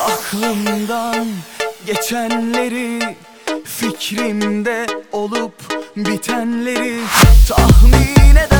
Aklımdan geçenleri Fikrimde olup bitenleri Tahmin edemez